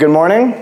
Good morning.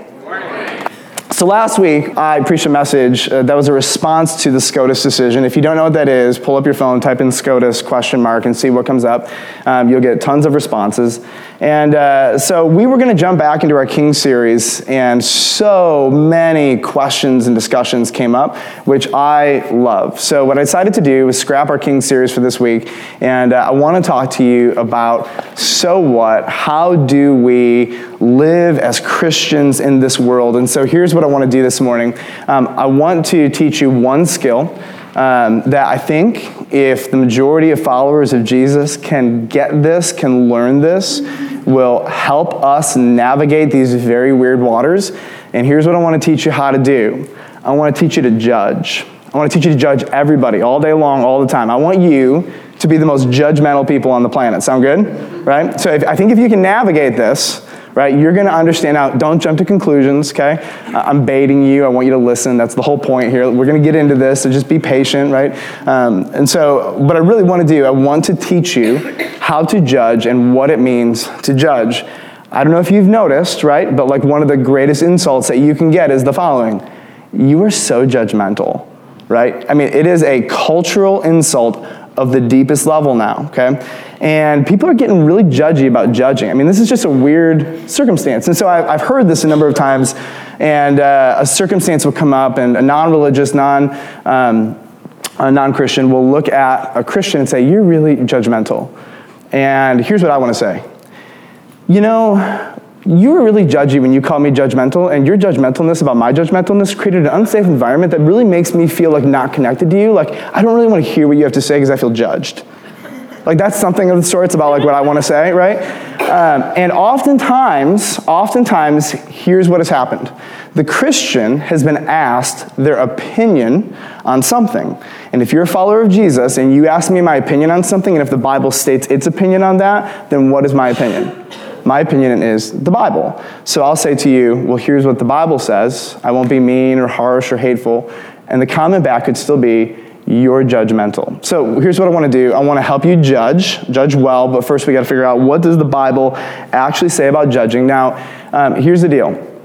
So last week, I preached a message uh, that was a response to the SCOTUS decision. If you don't know what that is, pull up your phone, type in SCOTUS question mark, and see what comes up. Um, you'll get tons of responses. And uh, so we were going to jump back into our King series, and so many questions and discussions came up, which I love. So what I decided to do was scrap our King series for this week, and uh, I want to talk to you about so what? How do we live as Christians in this world? And so here's what I want to do this morning. Um, I want to teach you one skill. Um, that I think if the majority of followers of Jesus can get this, can learn this, will help us navigate these very weird waters. And here's what I want to teach you how to do I want to teach you to judge. I want to teach you to judge everybody all day long, all the time. I want you to be the most judgmental people on the planet. Sound good? Right? So if, I think if you can navigate this, right? You're going to understand now. Don't jump to conclusions, okay? I'm baiting you. I want you to listen. That's the whole point here. We're going to get into this, so just be patient, right? Um, and so, what I really want to do, I want to teach you how to judge and what it means to judge. I don't know if you've noticed, right? But like one of the greatest insults that you can get is the following You are so judgmental, right? I mean, it is a cultural insult of the deepest level now, okay? And people are getting really judgy about judging. I mean, this is just a weird circumstance. And so I've, I've heard this a number of times, and uh, a circumstance will come up, and a non religious, non um, non Christian will look at a Christian and say, You're really judgmental. And here's what I want to say You know, you were really judgy when you called me judgmental, and your judgmentalness about my judgmentalness created an unsafe environment that really makes me feel like not connected to you. Like, I don't really want to hear what you have to say because I feel judged. Like, that's something of the sorts about like what I want to say, right? Um, and oftentimes, oftentimes, here's what has happened. The Christian has been asked their opinion on something. And if you're a follower of Jesus and you ask me my opinion on something, and if the Bible states its opinion on that, then what is my opinion? My opinion is the Bible. So I'll say to you, well, here's what the Bible says. I won't be mean or harsh or hateful. And the comment back could still be, you're judgmental. So here's what I want to do. I want to help you judge, judge well, but first we got to figure out what does the Bible actually say about judging. Now, um, here's the deal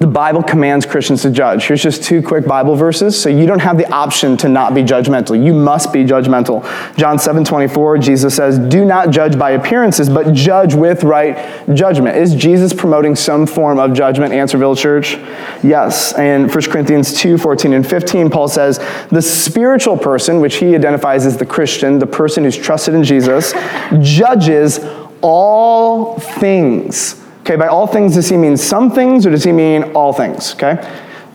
the Bible commands Christians to judge. Here's just two quick Bible verses. So you don't have the option to not be judgmental. You must be judgmental. John 7 24, Jesus says, Do not judge by appearances, but judge with right judgment. Is Jesus promoting some form of judgment, Answer Village Church? Yes. And 1 Corinthians 2 14 and 15, Paul says, The spiritual person, which he identifies as the Christian, the person who's trusted in Jesus, judges all things Okay, by all things, does he mean some things or does he mean all things? Okay?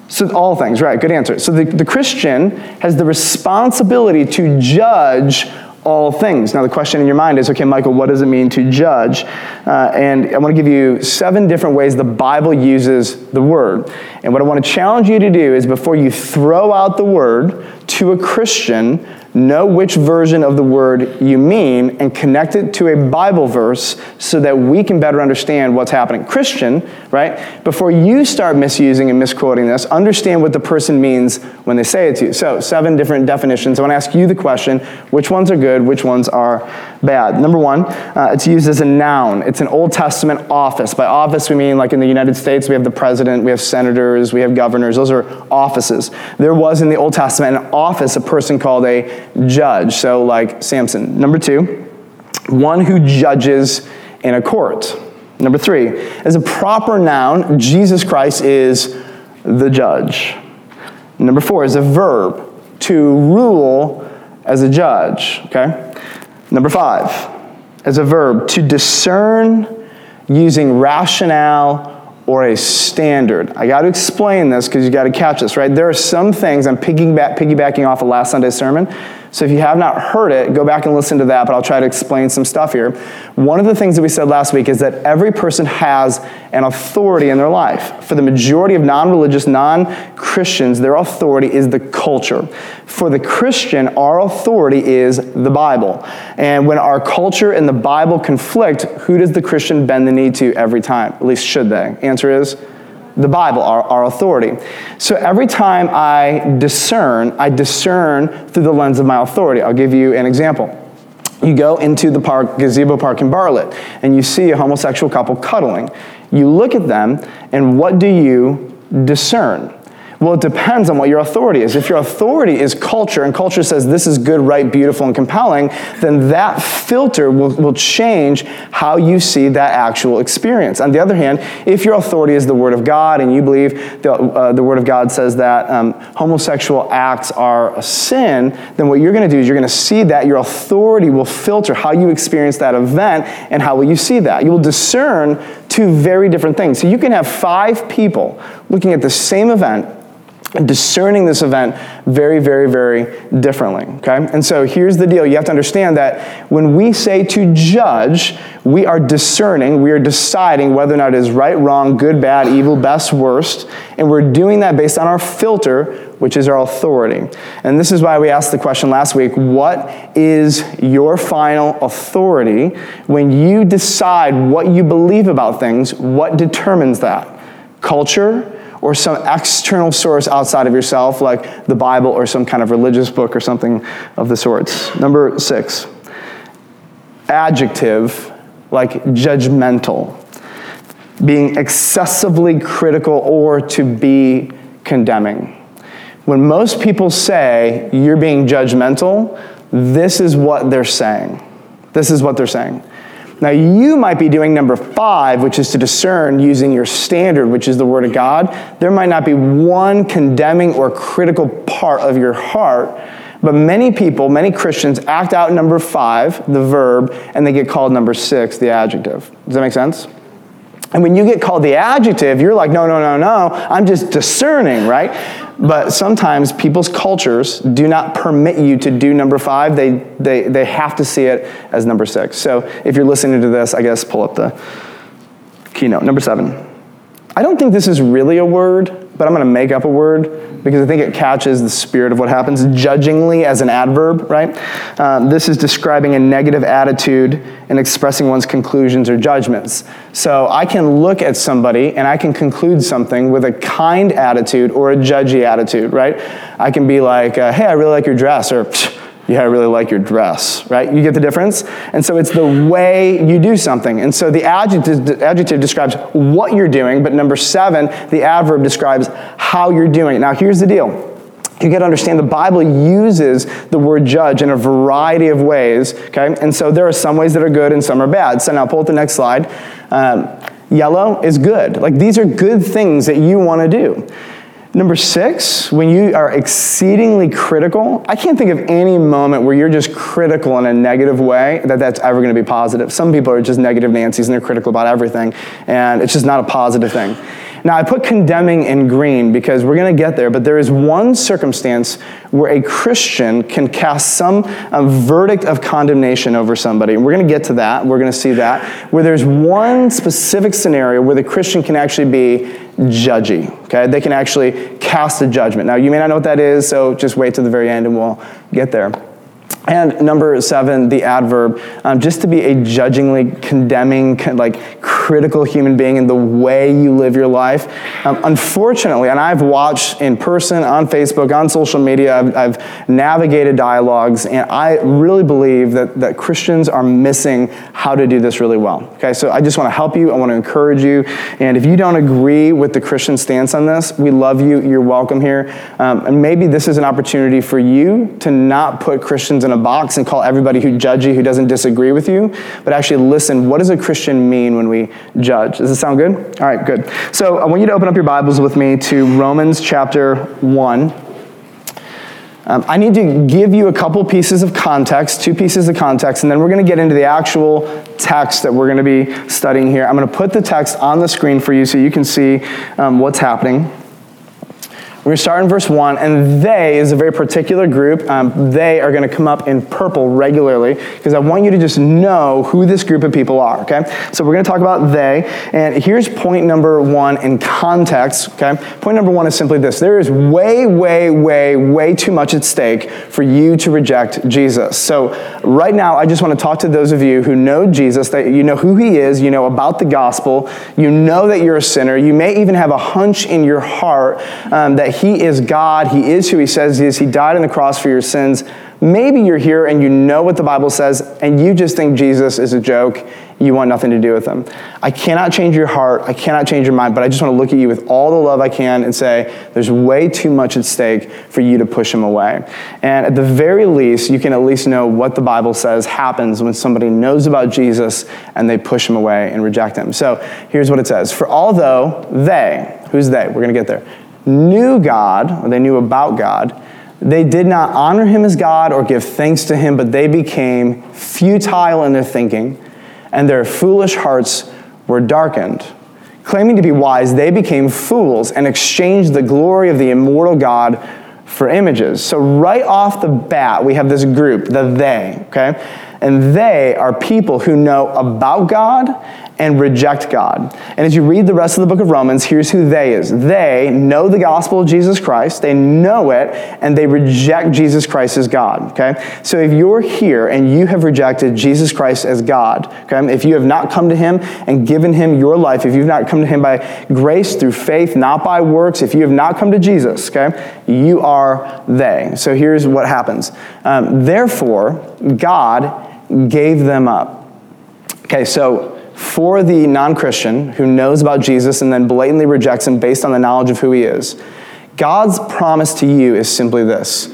So, all things, right, good answer. So, the, the Christian has the responsibility to judge all things. Now, the question in your mind is okay, Michael, what does it mean to judge? Uh, and I want to give you seven different ways the Bible uses the word. And what I want to challenge you to do is before you throw out the word to a Christian, know which version of the word you mean and connect it to a Bible verse so that we can better understand what's happening. Christian, right? Before you start misusing and misquoting this, understand what the person means when they say it to you. So, seven different definitions. I want to ask you the question which ones are good, which ones are bad? Number one, uh, it's used as a noun, it's an Old Testament office. By office, we mean like in the United States, we have the president, we have senators, we have governors. Those are offices. There was in the Old Testament an office, a person called a judge. So, like Samson. Number two, one who judges in a court. Number three, as a proper noun, Jesus Christ is the judge. Number four is a verb, to rule as a judge. Okay? Number five, as a verb, to discern using rationale or a standard. I got to explain this because you got to catch this, right? There are some things, I'm piggyback, piggybacking off of last Sunday's sermon. So if you have not heard it, go back and listen to that, but I'll try to explain some stuff here. One of the things that we said last week is that every person has an authority in their life. For the majority of non religious, non Christians, their authority is the culture. For the Christian, our authority is the Bible. And when our culture and the Bible conflict, who does the Christian bend the knee to every time? At least should they? Answer is the Bible, our, our authority. So every time I discern, I discern through the lens of my authority. I'll give you an example. You go into the park, gazebo park in Bartlett, and you see a homosexual couple cuddling. You look at them, and what do you discern? Well, it depends on what your authority is. If your authority is culture, and culture says this is good, right, beautiful, and compelling, then that filter will, will change how you see that actual experience. On the other hand, if your authority is the Word of God, and you believe the, uh, the Word of God says that um, homosexual acts are a sin, then what you're going to do is you're going to see that your authority will filter how you experience that event, and how will you see that. You will discern two very different things. So you can have five people looking at the same event discerning this event very, very, very differently. Okay? And so here's the deal you have to understand that when we say to judge, we are discerning, we are deciding whether or not it is right, wrong, good, bad, evil, best, worst, and we're doing that based on our filter, which is our authority. And this is why we asked the question last week what is your final authority? When you decide what you believe about things, what determines that? Culture? Or some external source outside of yourself, like the Bible or some kind of religious book or something of the sorts. Number six, adjective, like judgmental, being excessively critical or to be condemning. When most people say you're being judgmental, this is what they're saying. This is what they're saying. Now, you might be doing number five, which is to discern using your standard, which is the Word of God. There might not be one condemning or critical part of your heart, but many people, many Christians, act out number five, the verb, and they get called number six, the adjective. Does that make sense? And when you get called the adjective, you're like, no, no, no, no, I'm just discerning, right? But sometimes people's cultures do not permit you to do number five. They, they, they have to see it as number six. So if you're listening to this, I guess pull up the keynote. Number seven. I don't think this is really a word, but I'm going to make up a word because I think it catches the spirit of what happens. Judgingly as an adverb, right? Uh, this is describing a negative attitude and expressing one's conclusions or judgments. So I can look at somebody and I can conclude something with a kind attitude or a judgy attitude, right? I can be like, uh, hey, I really like your dress, or yeah, I really like your dress, right? You get the difference? And so it's the way you do something. And so the adjective, adjective describes what you're doing, but number seven, the adverb describes how you're doing it. Now, here's the deal. You got to understand the Bible uses the word judge in a variety of ways, okay? And so there are some ways that are good and some are bad. So now pull up the next slide. Um, yellow is good. Like these are good things that you want to do. Number six, when you are exceedingly critical, I can't think of any moment where you're just critical in a negative way that that's ever going to be positive. Some people are just negative Nancy's and they're critical about everything, and it's just not a positive thing. Now, I put condemning in green because we're going to get there, but there is one circumstance where a Christian can cast some verdict of condemnation over somebody. And we're going to get to that. We're going to see that. Where there's one specific scenario where the Christian can actually be judgy. Okay? They can actually cast a judgment. Now, you may not know what that is, so just wait to the very end and we'll get there. And number seven, the adverb, um, just to be a judgingly condemning, like critical human being in the way you live your life. Um, unfortunately, and I've watched in person, on Facebook, on social media, I've, I've, navigated dialogues, and I really believe that, that Christians are missing how to do this really well. Okay, so I just want to help you, I want to encourage you, and if you don't agree with the Christian stance on this, we love you, you're welcome here. Um, and maybe this is an opportunity for you to not put Christians in a box and call everybody who judge you who doesn't disagree with you, but actually listen, what does a Christian mean when we judge? Does this sound good? All right, good. So I want you to open up your Bibles with me to Romans chapter 1. Um, I need to give you a couple pieces of context, two pieces of context, and then we're going to get into the actual text that we're going to be studying here. I'm going to put the text on the screen for you so you can see um, what's happening. To start in verse 1, and they is a very particular group. Um, they are going to come up in purple regularly because I want you to just know who this group of people are, okay? So we're going to talk about they, and here's point number one in context, okay? Point number one is simply this there is way, way, way, way too much at stake for you to reject Jesus. So right now, I just want to talk to those of you who know Jesus, that you know who he is, you know about the gospel, you know that you're a sinner, you may even have a hunch in your heart um, that He is God, He is who He says He is, He died on the cross for your sins. Maybe you're here and you know what the Bible says, and you just think Jesus is a joke. You want nothing to do with him. I cannot change your heart. I cannot change your mind, but I just want to look at you with all the love I can and say, there's way too much at stake for you to push him away. And at the very least, you can at least know what the Bible says happens when somebody knows about Jesus and they push him away and reject him. So here's what it says For although they, who's they? We're going to get there, knew God, or they knew about God, they did not honor him as God or give thanks to him, but they became futile in their thinking, and their foolish hearts were darkened. Claiming to be wise, they became fools and exchanged the glory of the immortal God for images. So, right off the bat, we have this group, the they, okay? And they are people who know about God and reject God. And as you read the rest of the book of Romans, here's who they is. They know the gospel of Jesus Christ, they know it, and they reject Jesus Christ as God, okay? So if you're here and you have rejected Jesus Christ as God, okay? If you have not come to him and given him your life, if you've not come to him by grace through faith, not by works, if you have not come to Jesus, okay? You are they. So here's what happens. Um, therefore, God gave them up. Okay, so for the non Christian who knows about Jesus and then blatantly rejects him based on the knowledge of who he is, God's promise to you is simply this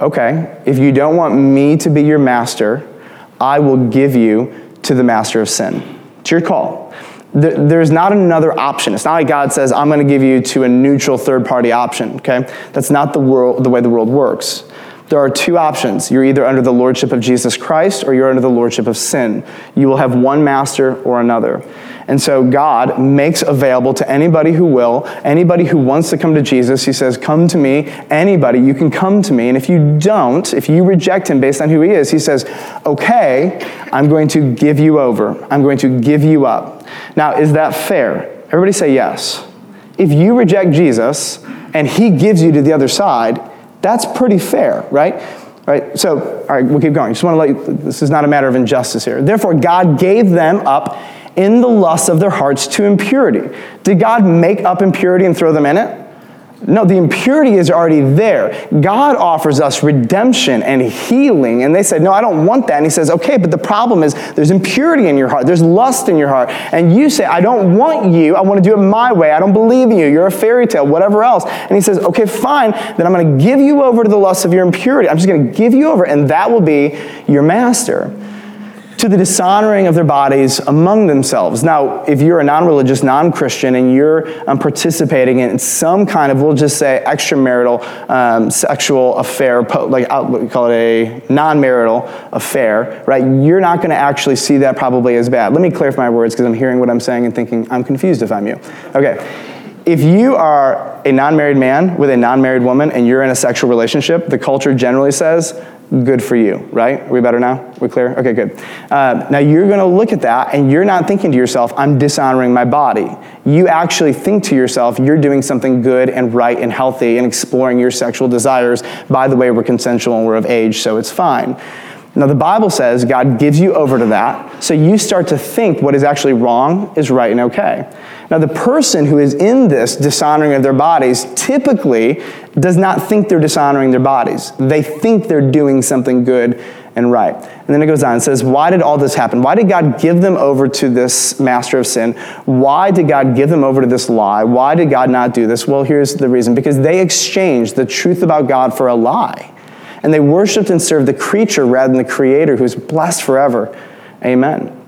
okay, if you don't want me to be your master, I will give you to the master of sin. It's your call. There's not another option. It's not like God says, I'm going to give you to a neutral third party option, okay? That's not the, world, the way the world works there are two options. You're either under the lordship of Jesus Christ or you're under the lordship of sin. You will have one master or another. And so God makes available to anybody who will, anybody who wants to come to Jesus, He says, Come to me. Anybody, you can come to me. And if you don't, if you reject Him based on who He is, He says, Okay, I'm going to give you over. I'm going to give you up. Now, is that fair? Everybody say yes. If you reject Jesus and He gives you to the other side, that's pretty fair, right? Right? So, all right, we'll keep going. Just want to let you, this is not a matter of injustice here. Therefore, God gave them up in the lust of their hearts to impurity. Did God make up impurity and throw them in it? No, the impurity is already there. God offers us redemption and healing. And they said, No, I don't want that. And he says, Okay, but the problem is there's impurity in your heart, there's lust in your heart. And you say, I don't want you. I want to do it my way. I don't believe in you. You're a fairy tale, whatever else. And he says, Okay, fine. Then I'm going to give you over to the lust of your impurity. I'm just going to give you over, and that will be your master to the dishonoring of their bodies among themselves. Now, if you're a non religious, non Christian, and you're um, participating in some kind of, we'll just say, extramarital um, sexual affair, like uh, we call it a non marital affair, right? You're not going to actually see that probably as bad. Let me clarify my words because I'm hearing what I'm saying and thinking, I'm confused if I'm you. Okay. If you are a non married man with a non married woman and you're in a sexual relationship, the culture generally says good for you, right? Are we better now? We clear? Okay, good. Uh, now you're going to look at that and you're not thinking to yourself, I'm dishonoring my body. You actually think to yourself, you're doing something good and right and healthy and exploring your sexual desires. By the way, we're consensual and we're of age, so it's fine. Now, the Bible says God gives you over to that, so you start to think what is actually wrong is right and okay. Now, the person who is in this dishonoring of their bodies typically does not think they're dishonoring their bodies. They think they're doing something good and right. And then it goes on and says, Why did all this happen? Why did God give them over to this master of sin? Why did God give them over to this lie? Why did God not do this? Well, here's the reason because they exchanged the truth about God for a lie and they worshiped and served the creature rather than the creator who is blessed forever. Amen.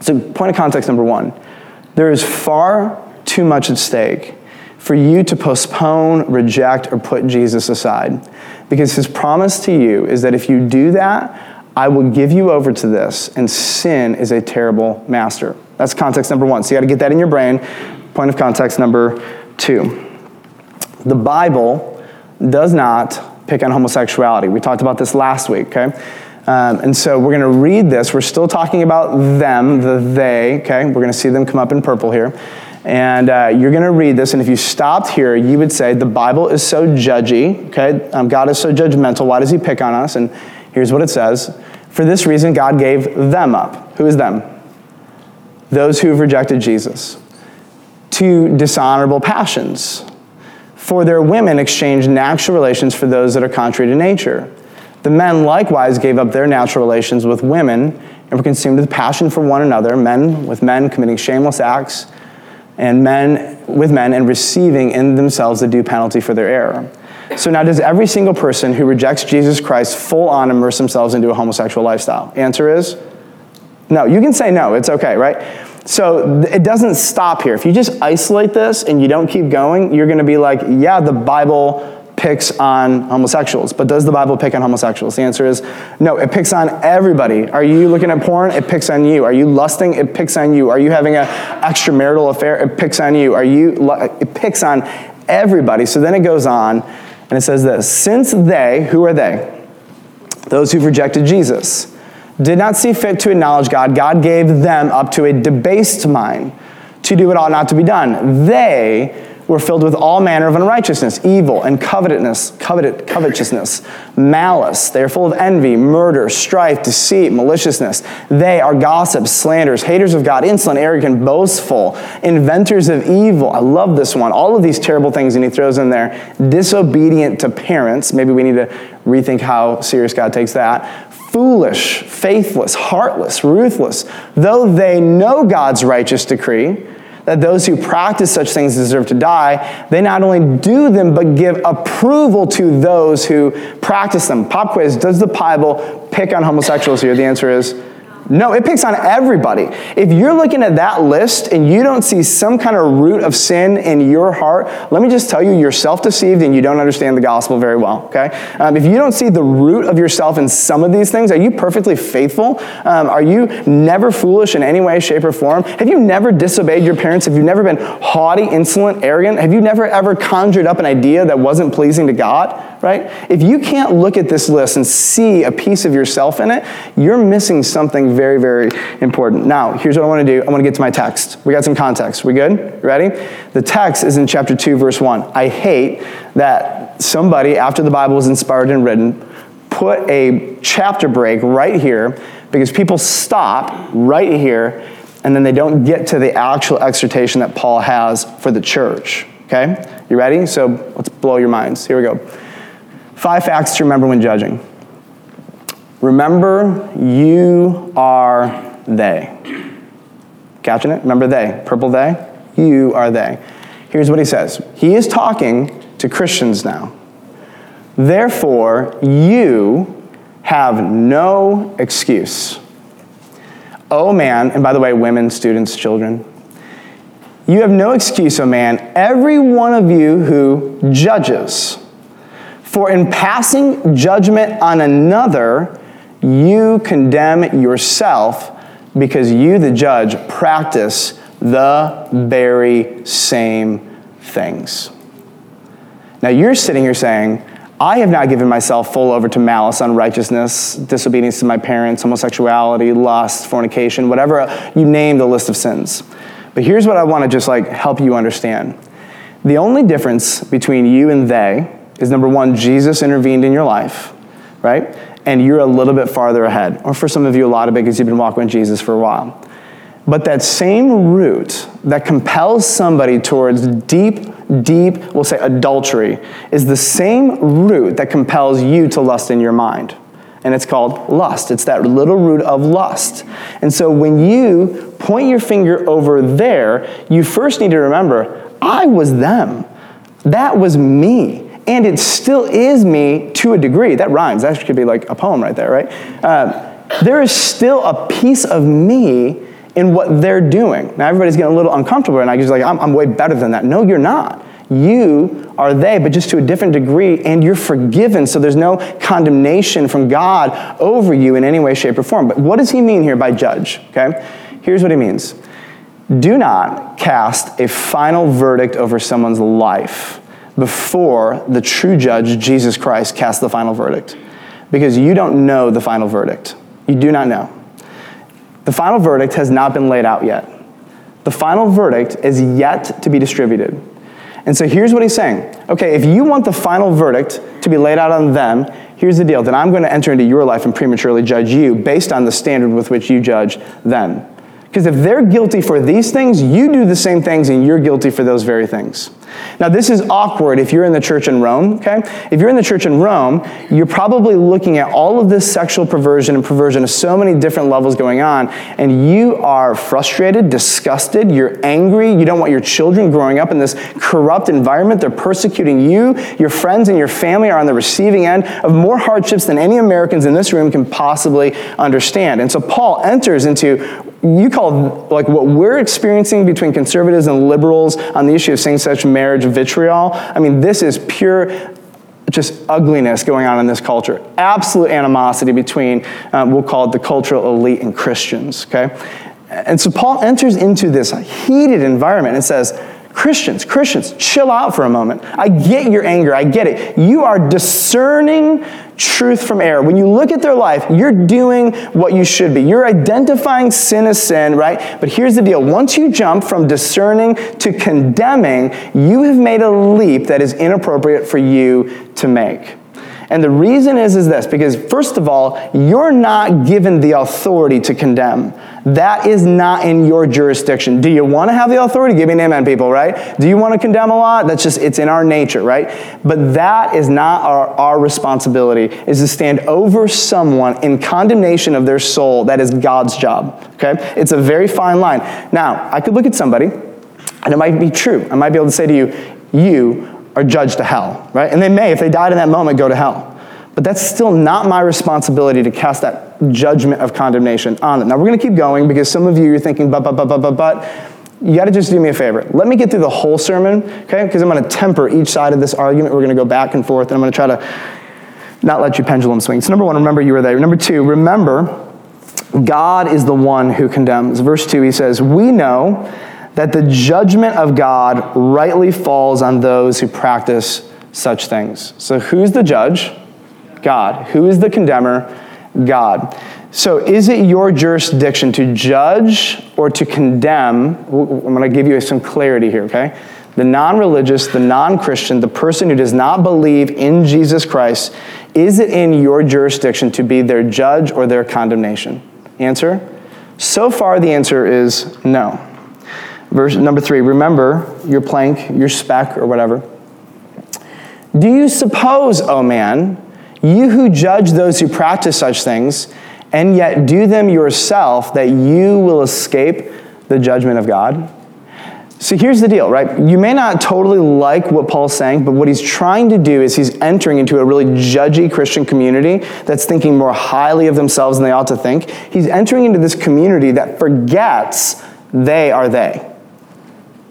So, point of context number one there is far too much at stake for you to postpone, reject, or put Jesus aside. Because his promise to you is that if you do that, I will give you over to this, and sin is a terrible master. That's context number one. So you got to get that in your brain. Point of context number two. The Bible does not pick on homosexuality. We talked about this last week, okay? Um, and so we're going to read this. We're still talking about them, the they, okay? We're going to see them come up in purple here. And uh, you're going to read this, and if you stopped here, you would say, The Bible is so judgy, okay? Um, God is so judgmental. Why does he pick on us? And here's what it says For this reason, God gave them up. Who is them? Those who have rejected Jesus. To dishonorable passions For their women exchanged natural relations for those that are contrary to nature. The men likewise gave up their natural relations with women and were consumed with passion for one another, men with men committing shameless acts, and men with men and receiving in themselves the due penalty for their error. So now, does every single person who rejects Jesus Christ full on immerse themselves into a homosexual lifestyle? Answer is no. You can say no, it's okay, right? So it doesn't stop here. If you just isolate this and you don't keep going, you're going to be like, yeah, the Bible picks on homosexuals. But does the Bible pick on homosexuals? The answer is no, it picks on everybody. Are you looking at porn? It picks on you. Are you lusting? It picks on you. Are you having an extramarital affair? It picks on you. Are you it picks on everybody. So then it goes on and it says this, since they, who are they? Those who've rejected Jesus did not see fit to acknowledge God, God gave them up to a debased mind to do what ought not to be done. They were filled with all manner of unrighteousness, evil, and covetousness, covetousness, malice. They are full of envy, murder, strife, deceit, maliciousness. They are gossips, slanders, haters of God, insolent, arrogant, boastful, inventors of evil. I love this one. All of these terrible things, and he throws in there disobedient to parents. Maybe we need to rethink how serious God takes that foolish, faithless, heartless, ruthless, though they know God's righteous decree that those who practice such things deserve to die, they not only do them, but give approval to those who practice them. Pop quiz Does the Bible pick on homosexuals here? The answer is no, it picks on everybody. If you're looking at that list and you don't see some kind of root of sin in your heart, let me just tell you, you're self deceived and you don't understand the gospel very well, okay? Um, if you don't see the root of yourself in some of these things, are you perfectly faithful? Um, are you never foolish in any way, shape, or form? Have you never disobeyed your parents? Have you never been haughty, insolent, arrogant? Have you never ever conjured up an idea that wasn't pleasing to God? Right? If you can't look at this list and see a piece of yourself in it, you're missing something very, very important. Now, here's what I want to do I want to get to my text. We got some context. We good? Ready? The text is in chapter 2, verse 1. I hate that somebody, after the Bible was inspired and written, put a chapter break right here because people stop right here and then they don't get to the actual exhortation that Paul has for the church. Okay? You ready? So let's blow your minds. Here we go. Five facts to remember when judging. Remember, you are they. Catching it? Remember they. Purple they. You are they. Here's what he says He is talking to Christians now. Therefore, you have no excuse. Oh man, and by the way, women, students, children, you have no excuse, oh man, every one of you who judges for in passing judgment on another, you condemn yourself because you, the judge, practice the very same things. Now you're sitting here saying, I have not given myself full over to malice, unrighteousness, disobedience to my parents, homosexuality, lust, fornication, whatever you name the list of sins. But here's what I want to just like help you understand. The only difference between you and they is number one, Jesus intervened in your life, right? And you're a little bit farther ahead. Or for some of you, a lot of it because you've been walking with Jesus for a while. But that same root that compels somebody towards deep, deep, we'll say adultery, is the same root that compels you to lust in your mind. And it's called lust. It's that little root of lust. And so when you point your finger over there, you first need to remember I was them. That was me and it still is me to a degree. That rhymes. That could be like a poem right there, right? Uh, there is still a piece of me in what they're doing. Now, everybody's getting a little uncomfortable, and I just like, I'm, I'm way better than that. No, you're not. You are they, but just to a different degree, and you're forgiven, so there's no condemnation from God over you in any way, shape, or form. But what does he mean here by judge? Okay? Here's what he means do not cast a final verdict over someone's life before the true judge, Jesus Christ, casts the final verdict. Because you don't know the final verdict. You do not know. The final verdict has not been laid out yet. The final verdict is yet to be distributed. And so here's what he's saying. Okay, if you want the final verdict to be laid out on them, here's the deal. Then I'm going to enter into your life and prematurely judge you based on the standard with which you judge them. Because if they're guilty for these things, you do the same things and you're guilty for those very things. Now, this is awkward if you're in the church in Rome, okay? If you're in the church in Rome, you're probably looking at all of this sexual perversion and perversion of so many different levels going on, and you are frustrated, disgusted, you're angry, you don't want your children growing up in this corrupt environment. They're persecuting you. Your friends and your family are on the receiving end of more hardships than any Americans in this room can possibly understand. And so Paul enters into you call like what we're experiencing between conservatives and liberals on the issue of same-sex marriage vitriol. I mean, this is pure just ugliness going on in this culture. Absolute animosity between, um, we'll call it the cultural elite and Christians, okay? And so Paul enters into this heated environment and says, Christians, Christians, chill out for a moment. I get your anger. I get it. You are discerning truth from error. When you look at their life, you're doing what you should be. You're identifying sin as sin, right? But here's the deal once you jump from discerning to condemning, you have made a leap that is inappropriate for you to make. And the reason is, is this because, first of all, you're not given the authority to condemn. That is not in your jurisdiction. Do you want to have the authority? Give me an amen, people, right? Do you want to condemn a lot? That's just, it's in our nature, right? But that is not our, our responsibility, is to stand over someone in condemnation of their soul. That is God's job, okay? It's a very fine line. Now, I could look at somebody, and it might be true. I might be able to say to you, you are judged to hell, right? And they may, if they died in that moment, go to hell. But that's still not my responsibility to cast that judgment of condemnation on them. Now, we're going to keep going because some of you are thinking, but, but, but, but, but, but. You got to just do me a favor. Let me get through the whole sermon, okay? Because I'm going to temper each side of this argument. We're going to go back and forth, and I'm going to try to not let you pendulum swing. So, number one, remember you were there. Number two, remember God is the one who condemns. Verse 2, he says, We know that the judgment of God rightly falls on those who practice such things. So, who's the judge? God. Who is the condemner? God. So, is it your jurisdiction to judge or to condemn? I'm going to give you some clarity here, okay? The non religious, the non Christian, the person who does not believe in Jesus Christ, is it in your jurisdiction to be their judge or their condemnation? Answer? So far, the answer is no. Verse number three, remember your plank, your speck, or whatever. Do you suppose, O oh man, you who judge those who practice such things, and yet do them yourself, that you will escape the judgment of God? So here's the deal, right? You may not totally like what Paul's saying, but what he's trying to do is he's entering into a really judgy Christian community that's thinking more highly of themselves than they ought to think. He's entering into this community that forgets they are they.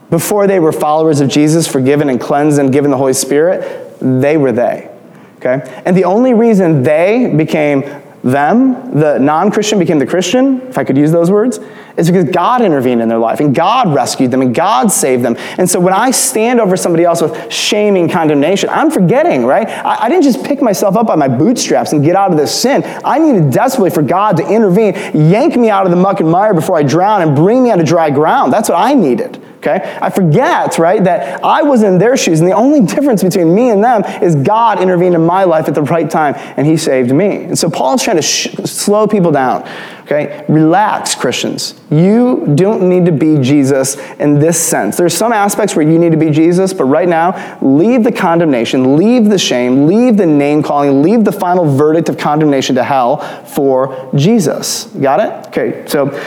Before they were followers of Jesus, forgiven and cleansed and given the Holy Spirit, they were they. Okay? And the only reason they became them, the non Christian became the Christian, if I could use those words, is because God intervened in their life and God rescued them and God saved them. And so when I stand over somebody else with shaming condemnation, I'm forgetting, right? I, I didn't just pick myself up by my bootstraps and get out of this sin. I needed desperately for God to intervene, yank me out of the muck and mire before I drown, and bring me onto dry ground. That's what I needed. Okay? I forget, right, that I was in their shoes, and the only difference between me and them is God intervened in my life at the right time, and He saved me. And so Paul's trying to sh- slow people down. Okay? Relax, Christians. You don't need to be Jesus in this sense. There's some aspects where you need to be Jesus, but right now, leave the condemnation, leave the shame, leave the name calling, leave the final verdict of condemnation to hell for Jesus. Got it? Okay, so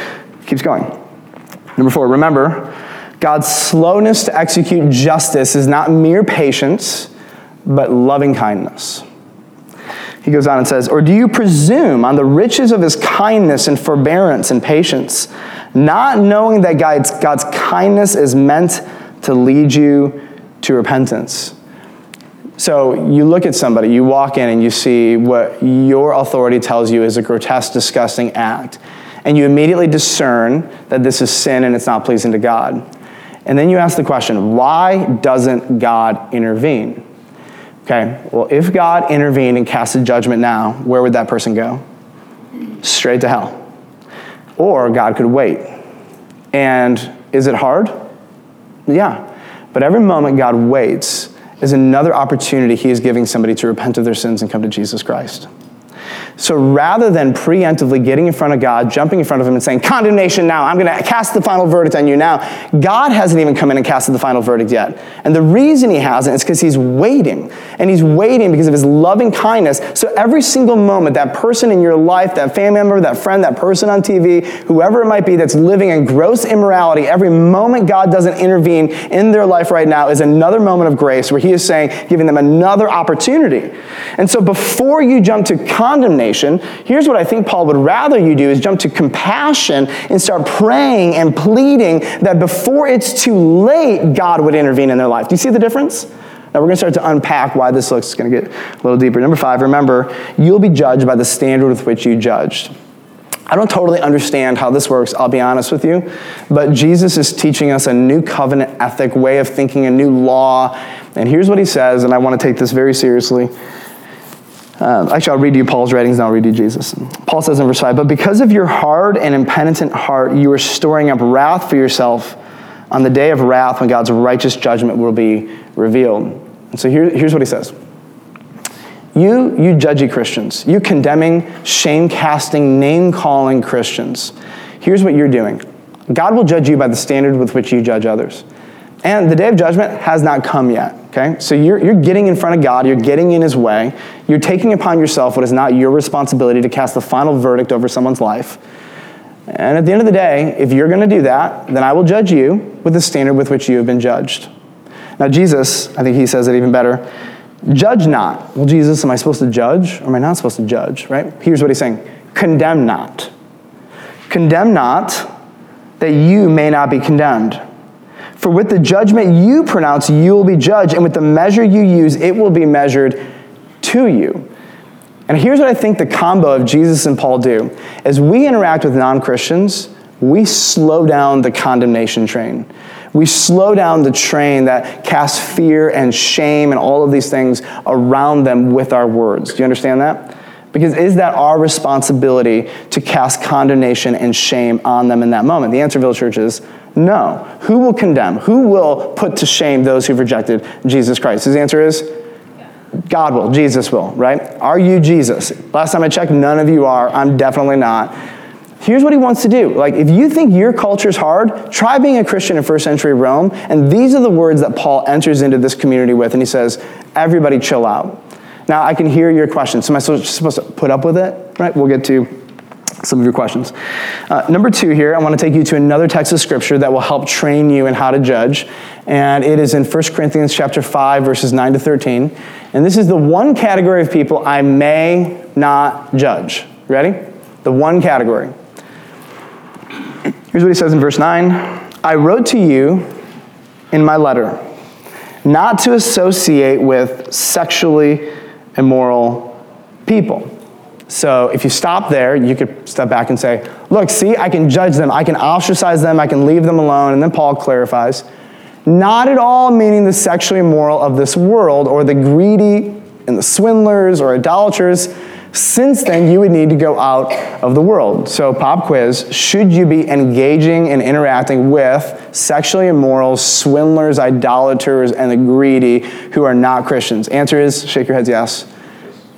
keeps going. Number four, remember, God's slowness to execute justice is not mere patience, but loving kindness. He goes on and says, Or do you presume on the riches of his kindness and forbearance and patience, not knowing that God's, God's kindness is meant to lead you to repentance? So you look at somebody, you walk in and you see what your authority tells you is a grotesque, disgusting act. And you immediately discern that this is sin and it's not pleasing to God. And then you ask the question, why doesn't God intervene? Okay, well, if God intervened and casted judgment now, where would that person go? Straight to hell. Or God could wait. And is it hard? Yeah. But every moment God waits is another opportunity He is giving somebody to repent of their sins and come to Jesus Christ. So rather than preemptively getting in front of God, jumping in front of Him and saying, condemnation now, I'm going to cast the final verdict on you now, God hasn't even come in and casted the final verdict yet. And the reason He hasn't is because He's waiting. And He's waiting because of His loving kindness. So every single moment, that person in your life, that family member, that friend, that person on TV, whoever it might be that's living in gross immorality, every moment God doesn't intervene in their life right now is another moment of grace where He is saying, giving them another opportunity. And so before you jump to condemnation, Here's what I think Paul would rather you do is jump to compassion and start praying and pleading that before it's too late, God would intervene in their life. Do you see the difference? Now we're going to start to unpack why this looks going to get a little deeper. Number five, remember, you'll be judged by the standard with which you judged. I don't totally understand how this works, I'll be honest with you, but Jesus is teaching us a new covenant ethic, way of thinking, a new law. And here's what he says, and I want to take this very seriously. Um, actually, I'll read you Paul's writings and I'll read you Jesus. Paul says in verse 5 But because of your hard and impenitent heart, you are storing up wrath for yourself on the day of wrath when God's righteous judgment will be revealed. And so here, here's what he says You, you judgy Christians, you condemning, shame casting, name calling Christians, here's what you're doing God will judge you by the standard with which you judge others. And the day of judgment has not come yet. Okay? So you're, you're getting in front of God, you're getting in His way, you're taking upon yourself what is not your responsibility to cast the final verdict over someone's life. And at the end of the day, if you're going to do that, then I will judge you with the standard with which you have been judged. Now, Jesus, I think he says it even better judge not. Well, Jesus, am I supposed to judge or am I not supposed to judge, right? Here's what he's saying condemn not. Condemn not that you may not be condemned. For with the judgment you pronounce, you will be judged, and with the measure you use, it will be measured to you. And here's what I think the combo of Jesus and Paul do. As we interact with non Christians, we slow down the condemnation train. We slow down the train that casts fear and shame and all of these things around them with our words. Do you understand that? Because is that our responsibility to cast condemnation and shame on them in that moment? The answer, Village Church, is no. Who will condemn? Who will put to shame those who've rejected Jesus Christ? His answer is God will. Jesus will, right? Are you Jesus? Last time I checked, none of you are. I'm definitely not. Here's what he wants to do. Like, if you think your culture's hard, try being a Christian in first century Rome. And these are the words that Paul enters into this community with. And he says, Everybody chill out. Now, I can hear your question. So, am I supposed to put up with it? Right? We'll get to some of your questions. Uh, number two here, I want to take you to another text of scripture that will help train you in how to judge. And it is in 1 Corinthians chapter 5, verses 9 to 13. And this is the one category of people I may not judge. Ready? The one category. Here's what he says in verse 9 I wrote to you in my letter not to associate with sexually immoral people so if you stop there, you could step back and say, look, see, I can judge them, I can ostracize them, I can leave them alone. And then Paul clarifies, not at all meaning the sexually immoral of this world or the greedy and the swindlers or idolaters. Since then, you would need to go out of the world. So, pop quiz should you be engaging and interacting with sexually immoral, swindlers, idolaters, and the greedy who are not Christians? Answer is shake your heads yes.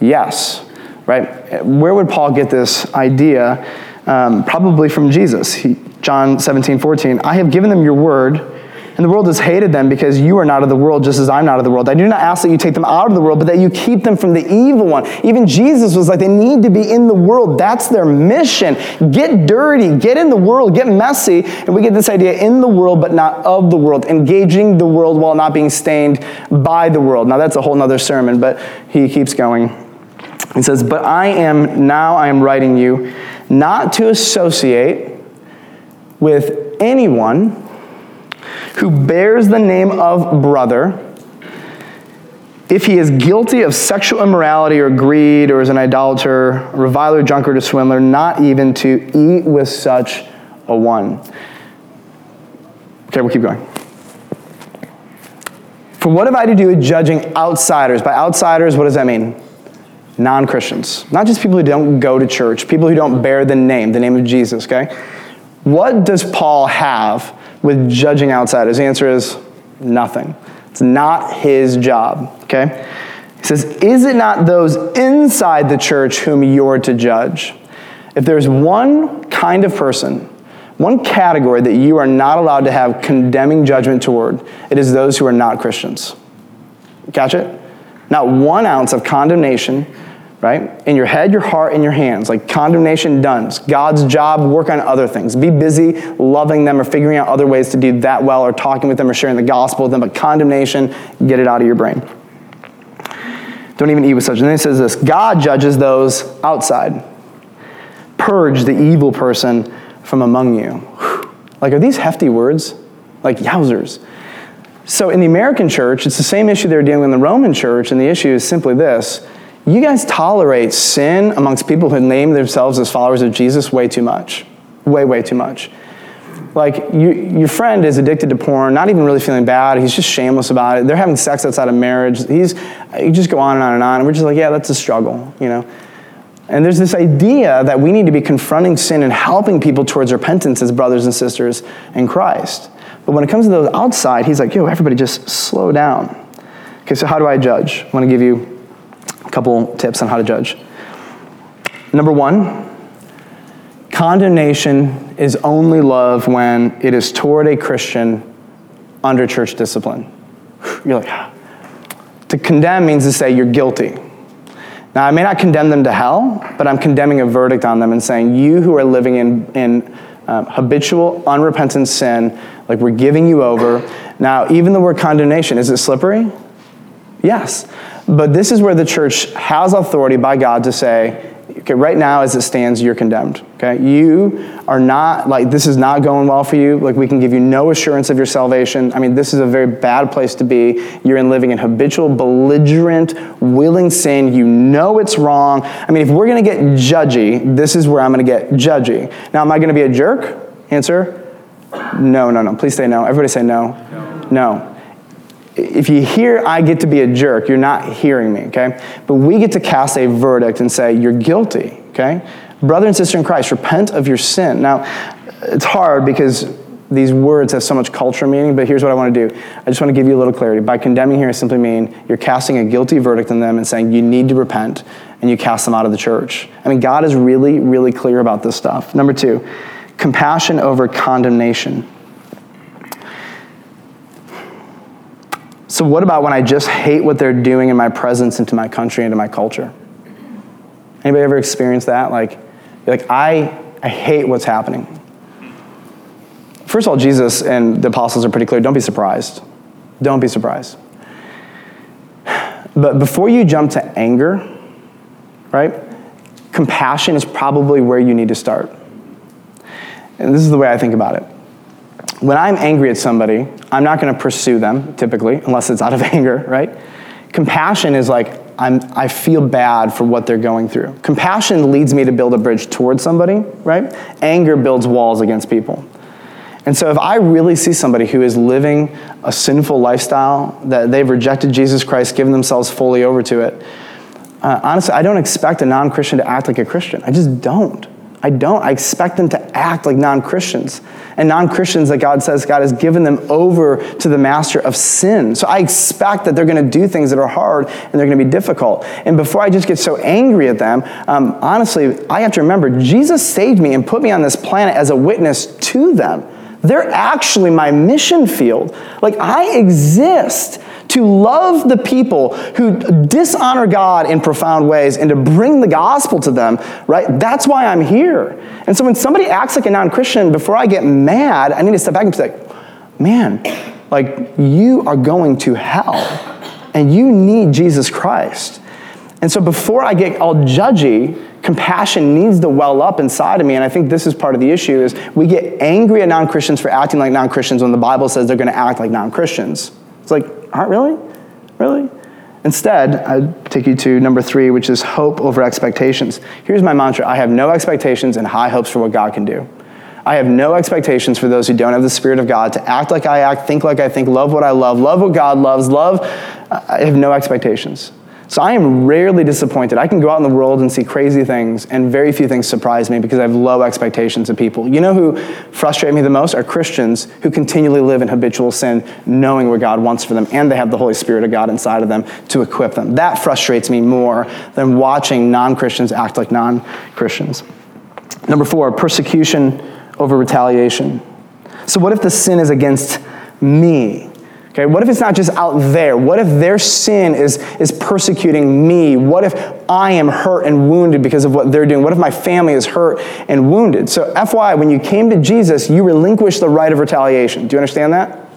Yes right? Where would Paul get this idea? Um, probably from Jesus. He, John 17, 14. I have given them your word, and the world has hated them because you are not of the world, just as I'm not of the world. I do not ask that you take them out of the world, but that you keep them from the evil one. Even Jesus was like, they need to be in the world. That's their mission. Get dirty, get in the world, get messy. And we get this idea in the world, but not of the world, engaging the world while not being stained by the world. Now, that's a whole other sermon, but he keeps going. He says, But I am, now I am writing you, not to associate with anyone who bears the name of brother if he is guilty of sexual immorality or greed or is an idolater, reviler, drunkard, or swindler, not even to eat with such a one. Okay, we'll keep going. For what have I to do with judging outsiders? By outsiders, what does that mean? Non Christians, not just people who don't go to church, people who don't bear the name, the name of Jesus, okay? What does Paul have with judging outsiders? The answer is nothing. It's not his job, okay? He says, Is it not those inside the church whom you're to judge? If there's one kind of person, one category that you are not allowed to have condemning judgment toward, it is those who are not Christians. Catch it? Not one ounce of condemnation, right? In your head, your heart, and your hands. Like condemnation done. It's God's job, work on other things. Be busy loving them or figuring out other ways to do that well or talking with them or sharing the gospel with them. But condemnation, get it out of your brain. Don't even eat with such. And then he says this God judges those outside. Purge the evil person from among you. Like, are these hefty words? Like, yowzers. So, in the American church, it's the same issue they're dealing with in the Roman church, and the issue is simply this you guys tolerate sin amongst people who name themselves as followers of Jesus way too much. Way, way too much. Like, you, your friend is addicted to porn, not even really feeling bad. He's just shameless about it. They're having sex outside of marriage. He's, you just go on and on and on. And we're just like, yeah, that's a struggle, you know? And there's this idea that we need to be confronting sin and helping people towards repentance as brothers and sisters in Christ. But when it comes to those outside, he's like, yo, everybody just slow down. Okay, so how do I judge? I want to give you a couple tips on how to judge. Number one, condemnation is only love when it is toward a Christian under church discipline. You're like, ah. to condemn means to say you're guilty. Now, I may not condemn them to hell, but I'm condemning a verdict on them and saying, you who are living in, in um, habitual, unrepentant sin, like we're giving you over. Now, even the word condemnation, is it slippery? Yes. But this is where the church has authority by God to say, okay, right now as it stands, you're condemned. Okay? You are not, like, this is not going well for you. Like, we can give you no assurance of your salvation. I mean, this is a very bad place to be. You're in living in habitual, belligerent, willing sin. You know it's wrong. I mean, if we're going to get judgy, this is where I'm going to get judgy. Now, am I going to be a jerk? Answer no, no, no. Please say no. Everybody say no. No. no if you hear I get to be a jerk, you're not hearing me, okay? But we get to cast a verdict and say, you're guilty, okay? Brother and sister in Christ, repent of your sin. Now, it's hard because these words have so much culture meaning, but here's what I want to do. I just want to give you a little clarity. By condemning here, I simply mean you're casting a guilty verdict on them and saying you need to repent, and you cast them out of the church. I mean, God is really, really clear about this stuff. Number two, compassion over condemnation. So, what about when I just hate what they're doing in my presence into my country, into my culture? Anybody ever experienced that? Like, like I, I hate what's happening. First of all, Jesus and the apostles are pretty clear. Don't be surprised. Don't be surprised. But before you jump to anger, right? Compassion is probably where you need to start. And this is the way I think about it when I'm angry at somebody, I'm not going to pursue them typically, unless it's out of anger, right? Compassion is like, I'm, I feel bad for what they're going through. Compassion leads me to build a bridge towards somebody, right? Anger builds walls against people. And so if I really see somebody who is living a sinful lifestyle, that they've rejected Jesus Christ, given themselves fully over to it, uh, honestly, I don't expect a non Christian to act like a Christian. I just don't. I don't. I expect them to act like non Christians. And non Christians that God says God has given them over to the master of sin. So I expect that they're going to do things that are hard and they're going to be difficult. And before I just get so angry at them, um, honestly, I have to remember Jesus saved me and put me on this planet as a witness to them. They're actually my mission field. Like I exist to love the people who dishonor God in profound ways and to bring the gospel to them, right? That's why I'm here. And so when somebody acts like a non Christian, before I get mad, I need to step back and be like, man, like you are going to hell and you need Jesus Christ. And so before I get all judgy, compassion needs to well up inside of me and i think this is part of the issue is we get angry at non-christians for acting like non-christians when the bible says they're going to act like non-christians it's like Aren't really? Really? Instead, I take you to number three, which is hope over expectations. Here's my mantra I have no expectations and high hopes for what God can do. I have no expectations for those who don't have the Spirit of God to act like I act, think like I think, love what I love, love what God loves, love. I have no expectations. So I am rarely disappointed. I can go out in the world and see crazy things, and very few things surprise me because I have low expectations of people. You know who frustrate me the most are Christians who continually live in habitual sin, knowing what God wants for them, and they have the Holy Spirit of God inside of them to equip them. That frustrates me more than watching non Christians act like non Christians. Number four, persecution over retaliation. So, what if the sin is against me? Okay, what if it's not just out there? What if their sin is, is persecuting me? What if I am hurt and wounded because of what they're doing? What if my family is hurt and wounded? So, FYI, when you came to Jesus, you relinquished the right of retaliation. Do you understand that?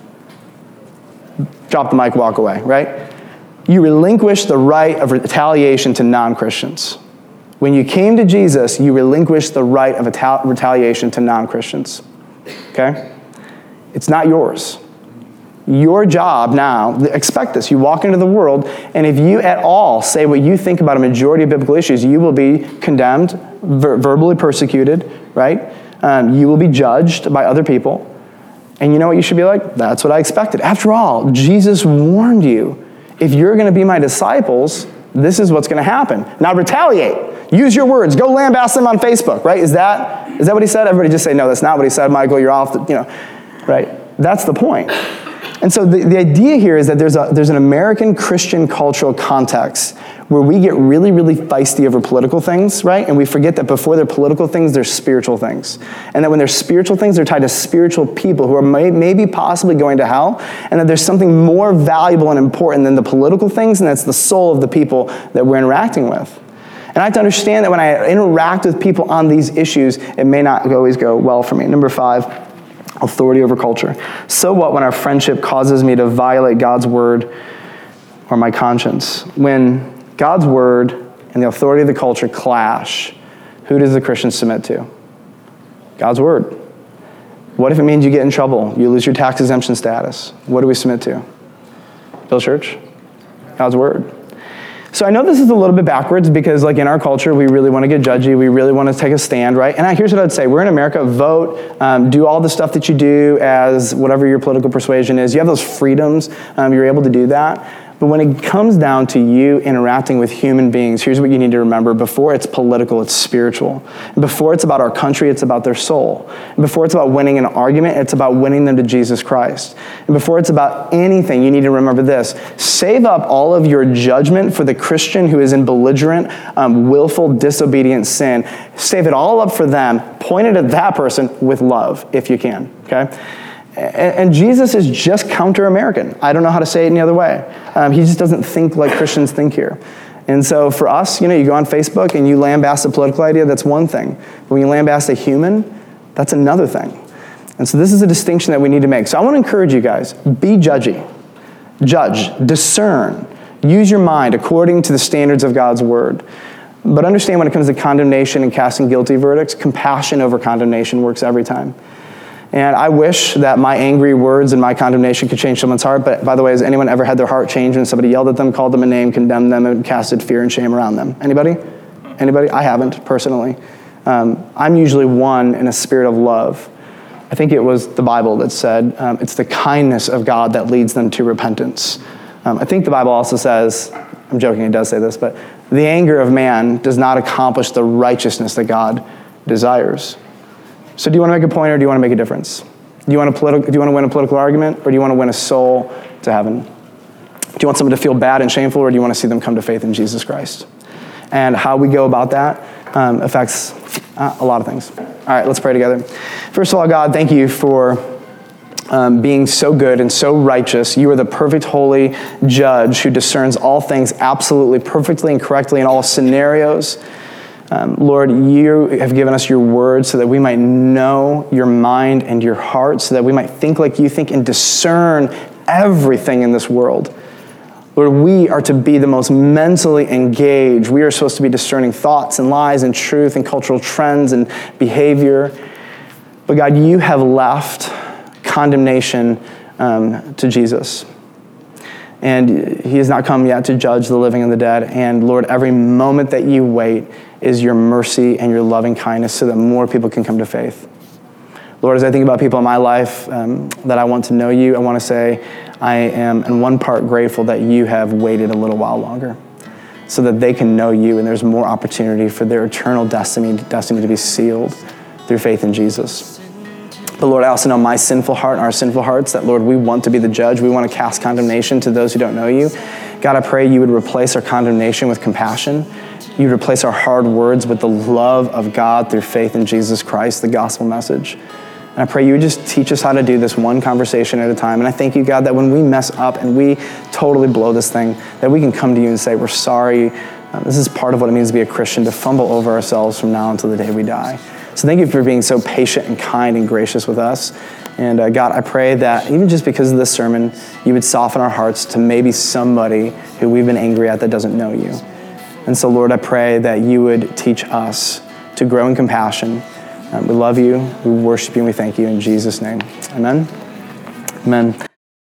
Drop the mic, walk away, right? You relinquished the right of retaliation to non Christians. When you came to Jesus, you relinquished the right of retaliation to non Christians. Okay? It's not yours. Your job now, expect this. You walk into the world, and if you at all say what you think about a majority of biblical issues, you will be condemned, ver- verbally persecuted, right? Um, you will be judged by other people. And you know what you should be like? That's what I expected. After all, Jesus warned you if you're going to be my disciples, this is what's going to happen. Now retaliate. Use your words. Go lambaste them on Facebook, right? Is that, is that what he said? Everybody just say, no, that's not what he said, Michael. You're off the, you know, right? That's the point. And so the, the idea here is that there's, a, there's an American Christian cultural context where we get really, really feisty over political things, right? And we forget that before they're political things, they're spiritual things. And that when they're spiritual things, they're tied to spiritual people who are may, maybe possibly going to hell. And that there's something more valuable and important than the political things, and that's the soul of the people that we're interacting with. And I have to understand that when I interact with people on these issues, it may not always go well for me. Number five, authority over culture. So what when our friendship causes me to violate God's word or my conscience? When God's word and the authority of the culture clash, who does the Christian submit to? God's word. What if it means you get in trouble? You lose your tax exemption status. What do we submit to? Bill Church? God's word. So I know this is a little bit backwards because, like in our culture, we really want to get judgy. We really want to take a stand, right? And I, here's what I'd say: We're in America. Vote. Um, do all the stuff that you do as whatever your political persuasion is. You have those freedoms. Um, you're able to do that. But when it comes down to you interacting with human beings, here's what you need to remember. Before it's political, it's spiritual. before it's about our country, it's about their soul. Before it's about winning an argument, it's about winning them to Jesus Christ. And before it's about anything, you need to remember this. Save up all of your judgment for the Christian who is in belligerent, um, willful, disobedient sin. Save it all up for them. Point it at that person with love, if you can, okay? And, Jesus is just counter American. I don't know how to say it any other way. Um, he just doesn't think like Christians think here. And so for us, you know, you go on Facebook and you lambaste a political idea, that's one thing. But when you lambaste a human, that's another thing. And so this is a distinction that we need to make. So I want to encourage you guys be judgy, judge, discern, use your mind according to the standards of God's word. But understand when it comes to condemnation and casting guilty verdicts, compassion over condemnation works every time. And I wish that my angry words and my condemnation could change someone's heart. But by the way, has anyone ever had their heart changed when somebody yelled at them, called them a name, condemned them, and casted fear and shame around them? Anybody? Anybody? I haven't personally. Um, I'm usually one in a spirit of love. I think it was the Bible that said um, it's the kindness of God that leads them to repentance. Um, I think the Bible also says, I'm joking, it does say this, but the anger of man does not accomplish the righteousness that God desires. So, do you want to make a point or do you want to make a difference? Do you, want to politi- do you want to win a political argument or do you want to win a soul to heaven? Do you want someone to feel bad and shameful or do you want to see them come to faith in Jesus Christ? And how we go about that um, affects uh, a lot of things. All right, let's pray together. First of all, God, thank you for um, being so good and so righteous. You are the perfect, holy judge who discerns all things absolutely, perfectly, and correctly in all scenarios. Um, Lord, you have given us your word so that we might know your mind and your heart, so that we might think like you think and discern everything in this world. Lord, we are to be the most mentally engaged. We are supposed to be discerning thoughts and lies and truth and cultural trends and behavior. But God, you have left condemnation um, to Jesus. And he has not come yet to judge the living and the dead. And Lord, every moment that you wait, is your mercy and your loving kindness so that more people can come to faith. Lord, as I think about people in my life um, that I want to know you, I want to say I am in one part grateful that you have waited a little while longer. so that they can know you and there's more opportunity for their eternal destiny, destiny to be sealed through faith in Jesus. But Lord, I also know my sinful heart and our sinful hearts that, Lord, we want to be the judge. We want to cast condemnation to those who don't know you. God, I pray you would replace our condemnation with compassion. You would replace our hard words with the love of God through faith in Jesus Christ, the gospel message. And I pray you would just teach us how to do this one conversation at a time. And I thank you, God, that when we mess up and we totally blow this thing, that we can come to you and say, We're sorry. Uh, this is part of what it means to be a Christian, to fumble over ourselves from now until the day we die. So thank you for being so patient and kind and gracious with us. And uh, God, I pray that even just because of this sermon, you would soften our hearts to maybe somebody who we've been angry at that doesn't know you. And so, Lord, I pray that you would teach us to grow in compassion. Um, we love you, we worship you, and we thank you in Jesus' name. Amen. Amen.